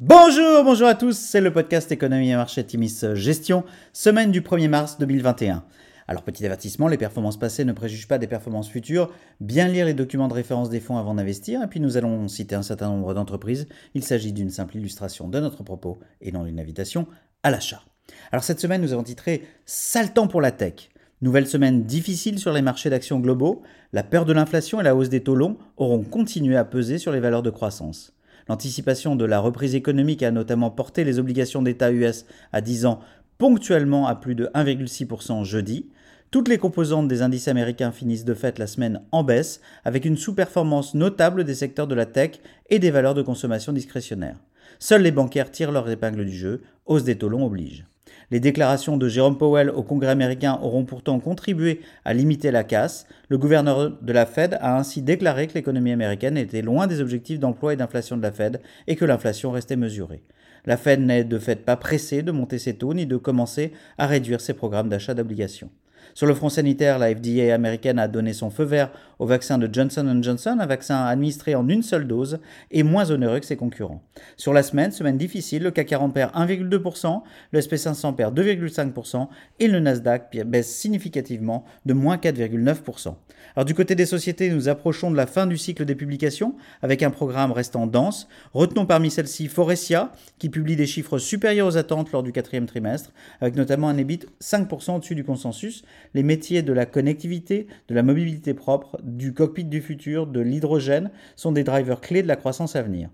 Bonjour, bonjour à tous, c'est le podcast Économie et Marché Timis Gestion, semaine du 1er mars 2021. Alors petit avertissement, les performances passées ne préjugent pas des performances futures, bien lire les documents de référence des fonds avant d'investir, et puis nous allons citer un certain nombre d'entreprises, il s'agit d'une simple illustration de notre propos et non d'une invitation à l'achat. Alors cette semaine nous avons titré Sale temps pour la tech. Nouvelle semaine difficile sur les marchés d'actions globaux, la peur de l'inflation et la hausse des taux longs auront continué à peser sur les valeurs de croissance. L'anticipation de la reprise économique a notamment porté les obligations d'État US à 10 ans ponctuellement à plus de 1,6% jeudi. Toutes les composantes des indices américains finissent de fait la semaine en baisse, avec une sous-performance notable des secteurs de la tech et des valeurs de consommation discrétionnaire. Seuls les bancaires tirent leur épingle du jeu, hausse des taux longs oblige. Les déclarations de Jérôme Powell au Congrès américain auront pourtant contribué à limiter la casse. Le gouverneur de la Fed a ainsi déclaré que l'économie américaine était loin des objectifs d'emploi et d'inflation de la Fed et que l'inflation restait mesurée. La Fed n'est de fait pas pressée de monter ses taux ni de commencer à réduire ses programmes d'achat d'obligations. Sur le front sanitaire, la FDA américaine a donné son feu vert au vaccin de Johnson Johnson, un vaccin administré en une seule dose et moins onéreux que ses concurrents. Sur la semaine, semaine difficile, le CAC 40 perd 1,2%, le SP500 perd 2,5% et le Nasdaq baisse significativement de moins 4,9%. Alors du côté des sociétés, nous approchons de la fin du cycle des publications avec un programme restant dense. Retenons parmi celles-ci Forestia, qui publie des chiffres supérieurs aux attentes lors du quatrième trimestre, avec notamment un EBIT 5% au-dessus du consensus, les métiers de la connectivité, de la mobilité propre, du cockpit du futur, de l'hydrogène sont des drivers clés de la croissance à venir.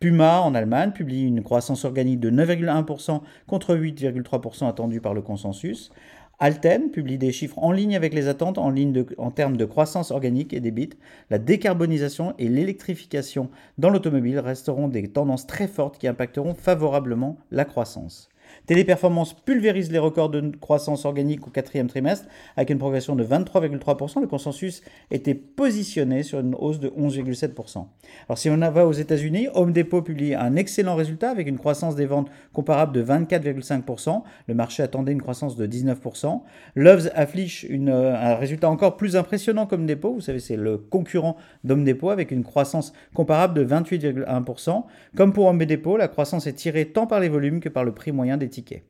Puma, en Allemagne, publie une croissance organique de 9,1% contre 8,3% attendu par le consensus. Alten publie des chiffres en ligne avec les attentes en termes de croissance organique et des bits. La décarbonisation et l'électrification dans l'automobile resteront des tendances très fortes qui impacteront favorablement la croissance. Téléperformance pulvérise les records de croissance organique au quatrième trimestre avec une progression de 23,3%. Le consensus était positionné sur une hausse de 11,7%. Alors si on va aux États-Unis, Home Depot publie un excellent résultat avec une croissance des ventes comparable de 24,5%. Le marché attendait une croissance de 19%. Loves affiche une, un résultat encore plus impressionnant comme Depot. Vous savez, c'est le concurrent d'Home Depot avec une croissance comparable de 28,1%. Comme pour Home Depot, la croissance est tirée tant par les volumes que par le prix moyen tickets.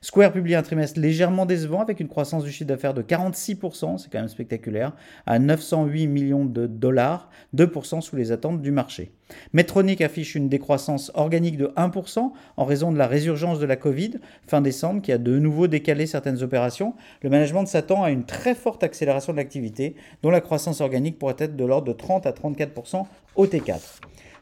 Square publie un trimestre légèrement décevant avec une croissance du chiffre d'affaires de 46%, c'est quand même spectaculaire, à 908 millions de dollars, 2% sous les attentes du marché. Medtronic affiche une décroissance organique de 1% en raison de la résurgence de la Covid fin décembre qui a de nouveau décalé certaines opérations. Le management s'attend à une très forte accélération de l'activité dont la croissance organique pourrait être de l'ordre de 30 à 34% au T4.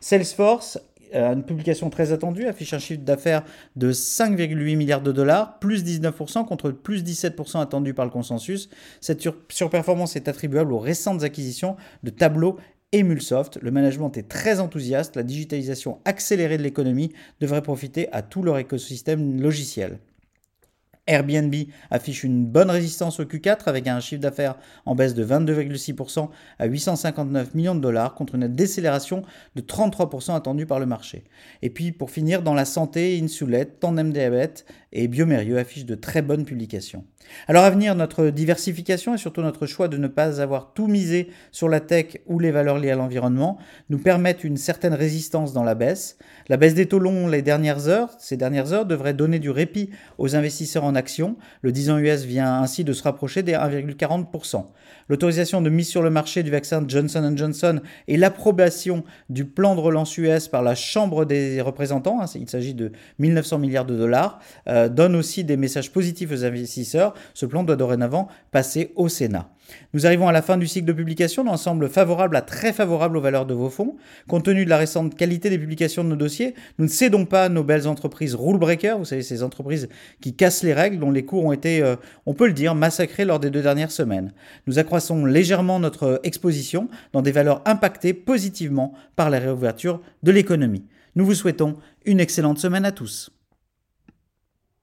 Salesforce une publication très attendue, affiche un chiffre d'affaires de 5,8 milliards de dollars, plus 19% contre plus 17% attendu par le consensus. Cette surperformance est attribuable aux récentes acquisitions de Tableau et Mulsoft. Le management est très enthousiaste, la digitalisation accélérée de l'économie devrait profiter à tout leur écosystème logiciel. Airbnb affiche une bonne résistance au Q4 avec un chiffre d'affaires en baisse de 22,6% à 859 millions de dollars contre une décélération de 33% attendue par le marché. Et puis pour finir, dans la santé, Insulet, Tandem Diabète et Biomérieux affichent de très bonnes publications. Alors à venir, notre diversification et surtout notre choix de ne pas avoir tout misé sur la tech ou les valeurs liées à l'environnement nous permettent une certaine résistance dans la baisse. La baisse des taux longs les dernières heures, ces dernières heures devrait donner du répit aux investisseurs en action. Le 10 ans US vient ainsi de se rapprocher des 1,40%. L'autorisation de mise sur le marché du vaccin Johnson Johnson et l'approbation du plan de relance US par la Chambre des représentants, hein, il s'agit de 1900 milliards de dollars, euh, donnent aussi des messages positifs aux investisseurs. Ce plan doit dorénavant passer au Sénat. Nous arrivons à la fin du cycle de publication d'ensemble favorable à très favorable aux valeurs de vos fonds. Compte tenu de la récente qualité des publications de nos dossiers, nous ne cédons pas nos belles entreprises rule breakers, vous savez, ces entreprises qui cassent les règles, dont les cours ont été, euh, on peut le dire, massacrés lors des deux dernières semaines. Nous accroissons légèrement notre exposition dans des valeurs impactées positivement par la réouverture de l'économie. Nous vous souhaitons une excellente semaine à tous.